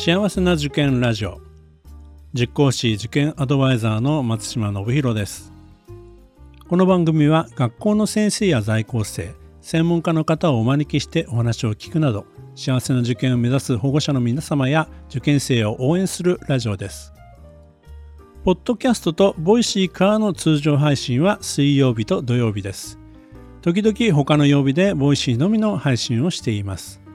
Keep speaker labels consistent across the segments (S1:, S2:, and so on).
S1: 幸せな受験ラジオ。塾講師受験アドバイザーの松島信弘です。この番組は学校の先生や在校生専門家の方をお招きしてお話を聞くなど幸せな受験を目指す保護者の皆様や受験生を応援するラジオです。ポッドキャストとボイシーからの通常配信は水曜日と土曜日です。時々他の曜日でボイシーのみの配信をしています。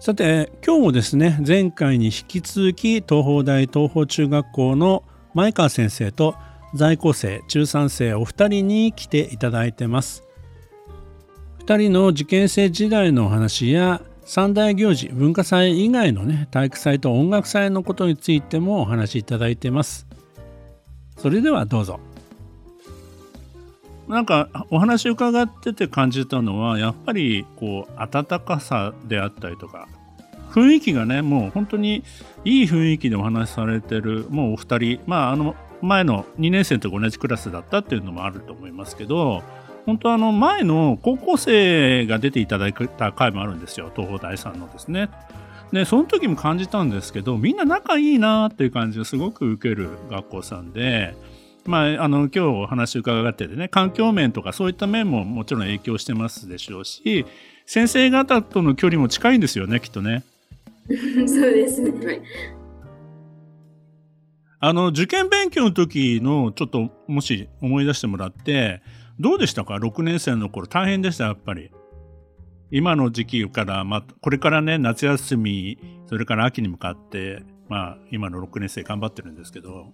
S1: さて今日もですね前回に引き続き東邦大東邦中学校の前川先生と在校生中3生お二人に来ていただいてます。2人の受験生時代のお話や三大行事文化祭以外のね体育祭と音楽祭のことについてもお話しいただいてます。それではどうぞ。なんかお話伺ってて感じたのはやっぱりこう温かさであったりとか雰囲気がねもう本当にいい雰囲気でお話しされてるもうお二人まああの前の2年生と同じクラスだったっていうのもあると思いますけど本当あの前の高校生が出ていただいた回もあるんですよ東邦大さんのですね。でその時も感じたんですけどみんな仲いいなっていう感じをすごく受ける学校さんでまあ、あの今日お話伺っててね環境面とかそういった面ももちろん影響してますでしょうし先生方との距離も近いんですよねきっとね。
S2: そうですね、はい、
S1: あの受験勉強の時のちょっともし思い出してもらってどうでしたか？6年生の頃大変でした？やっぱり。今の時期から、まあ、これからね夏休みそれから秋に向かって、まあ、今の6年生頑張ってるんですけど。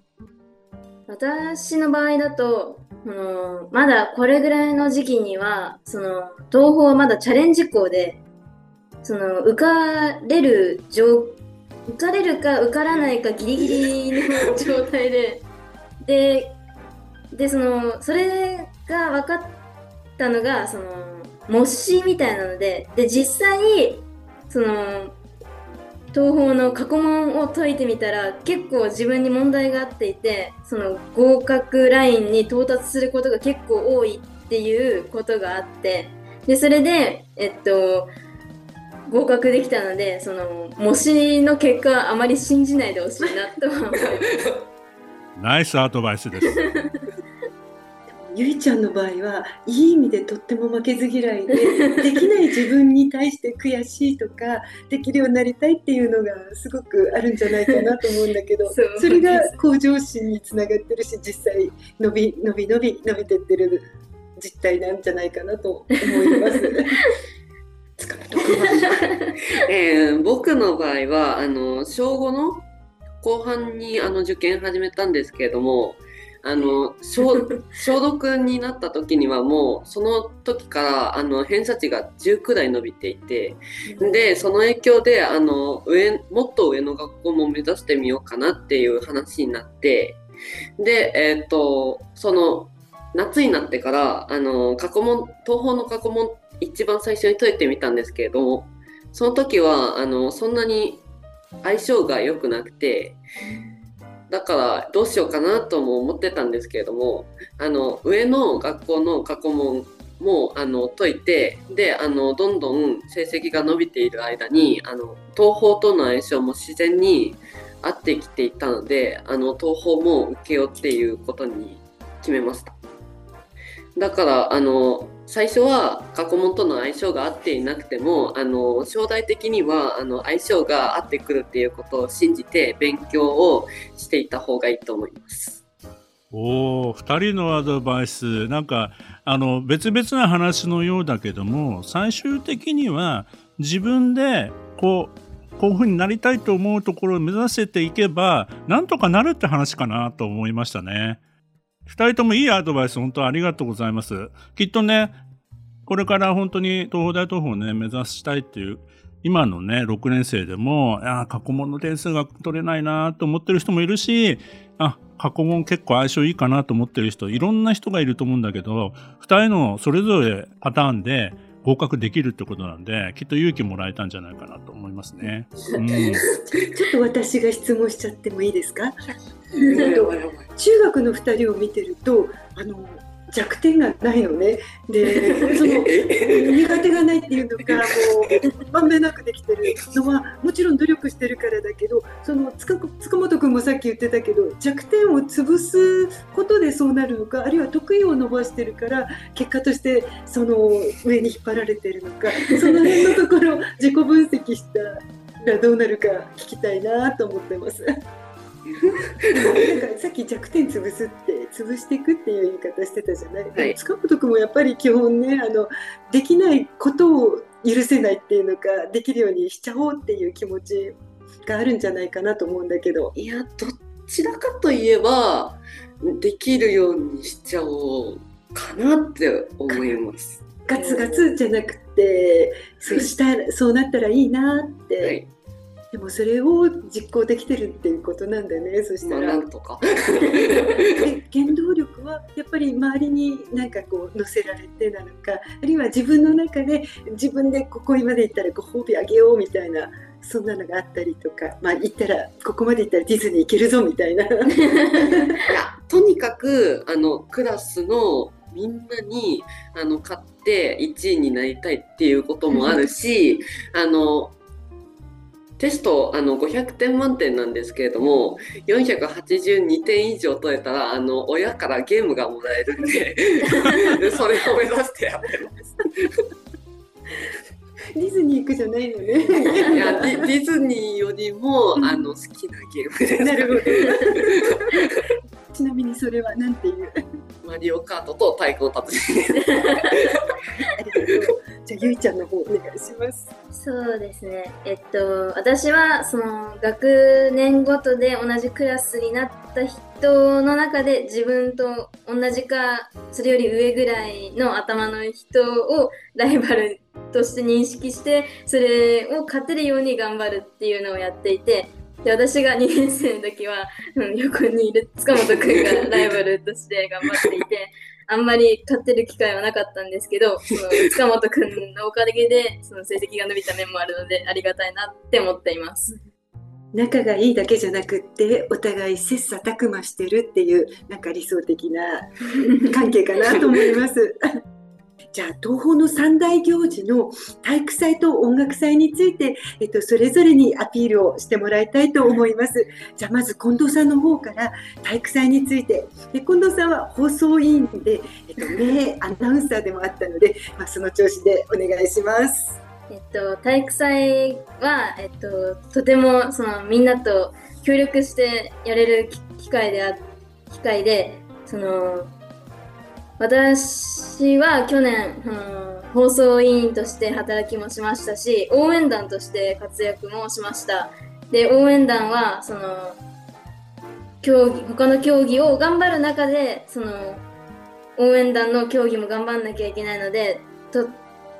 S2: 私の場合だと、あのまだこれぐらいの時期にはその東宝はまだチャレンジ校でその受かれる状受かれるか受からないかギリギリの状態で ででそのそれが分かったのがその模試みたいなのでで実際その東方の過去問を解いてみたら結構自分に問題があっていてその合格ラインに到達することが結構多いっていうことがあってでそれでえっと合格できたのでその模試の結果はあまり信じないでほしいなと思います。
S1: ナイスアドバイスです。
S3: ゆいちゃんの場合はいい意味でとっても負けず嫌いで できない自分に対して悔しいとかできるようになりたいっていうのがすごくあるんじゃないかなと思うんだけどそれが向上心につながってるし実際伸び伸び伸び伸びてってる実態なんじゃないかなと思います。
S4: えー、僕の場合はあの小5の後半にあの受験始めたんですけれどもあの消 消毒になった時にはもうその時からあの偏差値が10くらい伸びていてでその影響であの上もっと上の学校も目指してみようかなっていう話になってでえっ、ー、とその夏になってからあの過去問東方の過去問一番最初に解いてみたんですけれどもその時はあのそんなに相性が良くなくてだからどうしようかなとも思ってたんですけれどもあの上の学校の過去問もあの解いてであのどんどん成績が伸びている間にあの東宝との相性も自然に合ってきていたのであの東宝も受けようっていうことに決めました。だからあの最初は過去問との相性が合っていなくてもあの将来的にはあの相性が合ってくるっていうことを信じて勉強をしていた方がいいと思います。
S1: おお2人のアドバイスなんかあの別々な話のようだけども最終的には自分でこうこういうふうになりたいと思うところを目指せていけばなんとかなるって話かなと思いましたね。二人ともいいアドバイス本当ありがとうございます。きっとね、これから本当に東邦大東邦をね、目指したいっていう、今のね、6年生でも、あ過去問の点数が取れないなと思ってる人もいるし、あ、過去問結構相性いいかなと思ってる人、いろんな人がいると思うんだけど、二人のそれぞれパターンで合格できるってことなんで、きっと勇気もらえたんじゃないかなと思いますね。うん、ちょ
S3: っと私が質問しちゃってもいいですか？中学の2人を見てるとあの弱点がないのねで その苦手がないっていうのがもうまんべんなくできてるのはもちろん努力してるからだけどその塚塚本君もさっき言ってたけど弱点を潰すことでそうなるのかあるいは得意を伸ばしてるから結果としてその上に引っ張られてるのかその辺のところ自己分析したらどうなるか聞きたいなと思ってます。なんかさっき弱点潰すって潰していくっていう言い方してたじゃない、はい、塚本君もやっぱり基本ねあのできないことを許せないっていうのかできるようにしちゃおうっていう気持ちがあるんじゃないかなと思うんだけど。
S4: いやどちらかといえばできるようにしちゃおうかなって思います。
S3: ガツガツじゃなくて、そうしたらそうなったらいいなって、はい、でもそれを実行できてるっていうことなんだよねそしたら。
S4: なんとか
S3: 原動力はやっぱり周りになんかこう乗せられてなのかあるいは自分の中で自分でここまで行ったらご褒美あげようみたいなそんなのがあったりとか、まあ、行ったらここまで行ったらディズニー行けるぞみたいな。いや
S4: とにかくあのクラスのみんなにあの買って1位になりたいっていうこともあるしあのテストあの500点満点なんですけれども482点以上取れたらあの親からゲームがもらえるんで それを目指してやってます。
S3: ディズニー行くじゃないのね。
S4: いやディディズニーよりも、あの好きなゲームです。なるほど。
S3: ちなみにそれはなんていう？
S4: マリオカートと太鼓の達人。
S3: じゃあゆいちゃんの方お願いします。
S2: そうですね。えっと私はその学年ごとで同じクラスになった人の中で自分と同じかそれより上ぐらいの頭の人をライバルとして認識してそれを勝てるように頑張るっていうのをやっていてで私が2年生の時は、うん、横にいる塚本君がライバルとして頑張っていてあんまり勝てる機会はなかったんですけど その塚本君のおかげでその成績が伸びた面もあるのでありがたいなって思っています。
S3: 仲がいいだけじゃなくってお互い切磋琢磨してるっていうなんか理想的な関係かなと思います。じゃあ東宝の三大行事の体育祭と音楽祭について、えっと、それぞれにアピールをしてもらいたいと思います。じゃあまず近藤さんの方から体育祭についてで近藤さんは放送委員で、えっと、名アナウンサーでもあったので、まあ、その調子でお願いします。
S2: えっと、体育祭は、えっと、とてもそのみんなと協力してやれる機会であ機会でその私は去年、うん、放送委員として働きもしましたし応援団として活躍もしました。で応援団はその競技他の競技を頑張る中でその応援団の競技も頑張んなきゃいけないのでとっ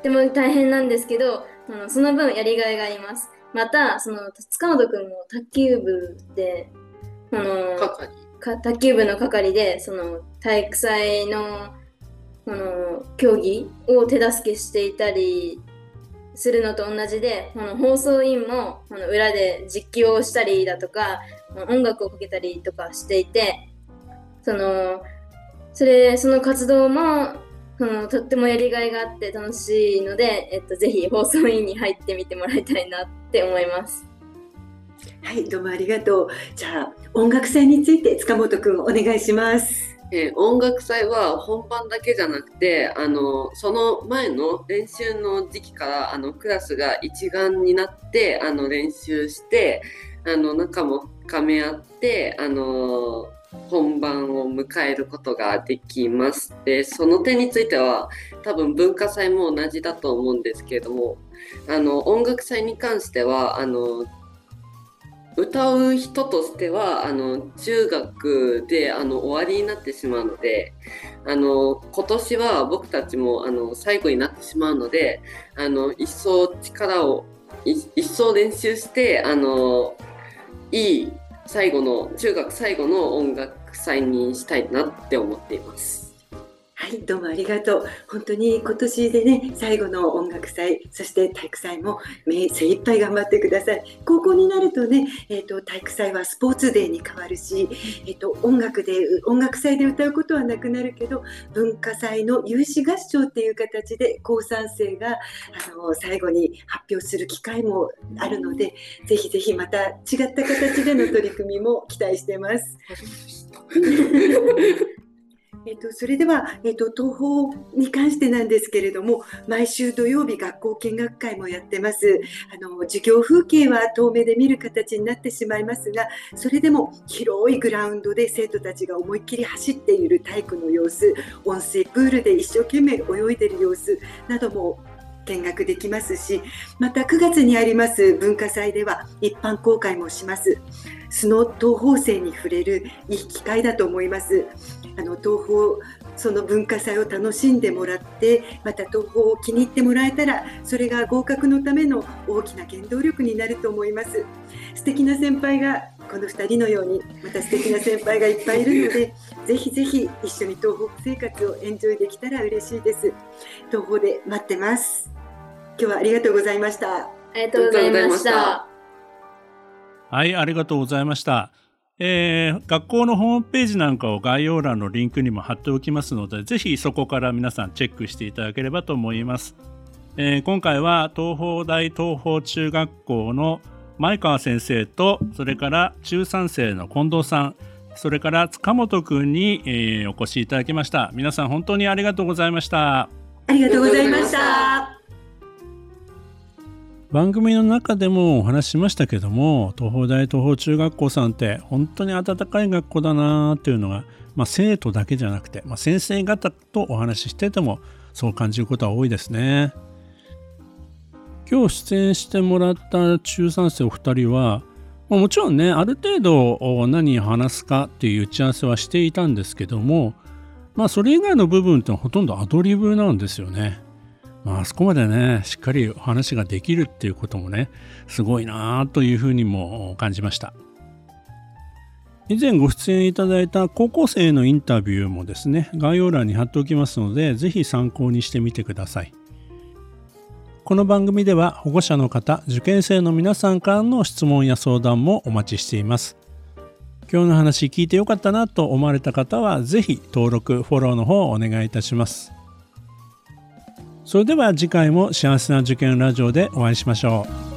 S2: ても大変なんですけどあのその分やりがいがあります。またその塚本君も卓球部であの卓球部の係でその体育祭のあの競技を手助けしていたりするのと同じでこの放送委員もこの裏で実況をしたりだとか音楽をかけたりとかしていてそのそれその活動もそのとってもやりがいがあって楽しいので、えっと、ぜひ放送委員に入ってみてもらいたいなって思います。
S3: はい、どうもありがとう。じゃあ、音楽祭について塚本くんお願いします。
S4: えー、音楽祭は本番だけじゃなくてあのその前の練習の時期からあのクラスが一丸になってあの練習してあの仲も深め合ってあの本番を迎えることができます。でその点については多分文化祭も同じだと思うんですけれどもあの音楽祭に関してはあの歌う人としてはあの中学であの終わりになってしまうのであの今年は僕たちもあの最後になってしまうのであの一層力を一層練習してあのいい最後の中学最後の音楽祭にしたいなって思っています。
S3: はい、どうもありがとう。本当に今年でね、最後の音楽祭、そして体育祭もめ精一杯頑張ってください。高校になるとね、えっ、と体育祭はスポーツデーに変わるし、えっ、と音楽で音楽祭で歌うことはなくなるけど、文化祭の有志合唱っていう形で高3生があの最後に発表する機会もあるので、ぜひぜひまた違った形での取り組みも期待してます。えっと、それでは、えっと、東宝に関してなんですけれども、毎週土曜日学校見学会もやってます。あの、授業風景は遠目で見る形になってしまいますが、それでも広いグラウンドで生徒たちが思いっきり走っている体育の様子、温水プールで一生懸命泳いでいる様子なども見学できますし、また9月にあります文化祭では一般公開もします。素の東方生に触れるいい機会だと思います。あの東宝その文化祭を楽しんでもらってまた東宝を気に入ってもらえたらそれが合格のための大きな原動力になると思います素敵な先輩がこの2人のようにまた素敵な先輩がいっぱいいるのでぜひぜひ一緒に東北生活をエンジョイできたら嬉しいです東宝で待ってます今日はありがとうございました
S2: ありがとうございました。
S1: はい、ありがとうございました。えー学校のホームページなんかを概要欄のリンクにも貼っておきますので、ぜひそこから皆さんチェックしていただければと思います。えー今回は東邦大東邦中学校の前川先生と、それから中3生の近藤さん、それから塚本くんに、えーお越しいただきました。皆さん本当にありがとうございました。
S3: ありがとうございました
S1: 番組の中でもお話ししましたけども東邦大東邦中学校さんって本当に温かい学校だなっていうのが、まあ、生徒だけじゃなくて、まあ、先生方とお話ししててもそう感じることは多いですね。今日出演してもらった中3生お二人はもちろんねある程度何話すかっていう打ち合わせはしていたんですけどもまあそれ以外の部分ってほとんどアドリブなんですよね。まあ、そこまでねしっかり話ができるっていうこともねすごいなというふうにも感じました。以前ご出演いただいた高校生のインタビューもですね概要欄に貼っておきますのでぜひ参考にしてみてください。この番組では保護者の方受験生の皆さんからの質問や相談もお待ちしています。今日の話聞いてよかったなと思われた方はぜひ登録フォローの方をお願いいたします。それでは次回も幸せな受験ラジオでお会いしましょう。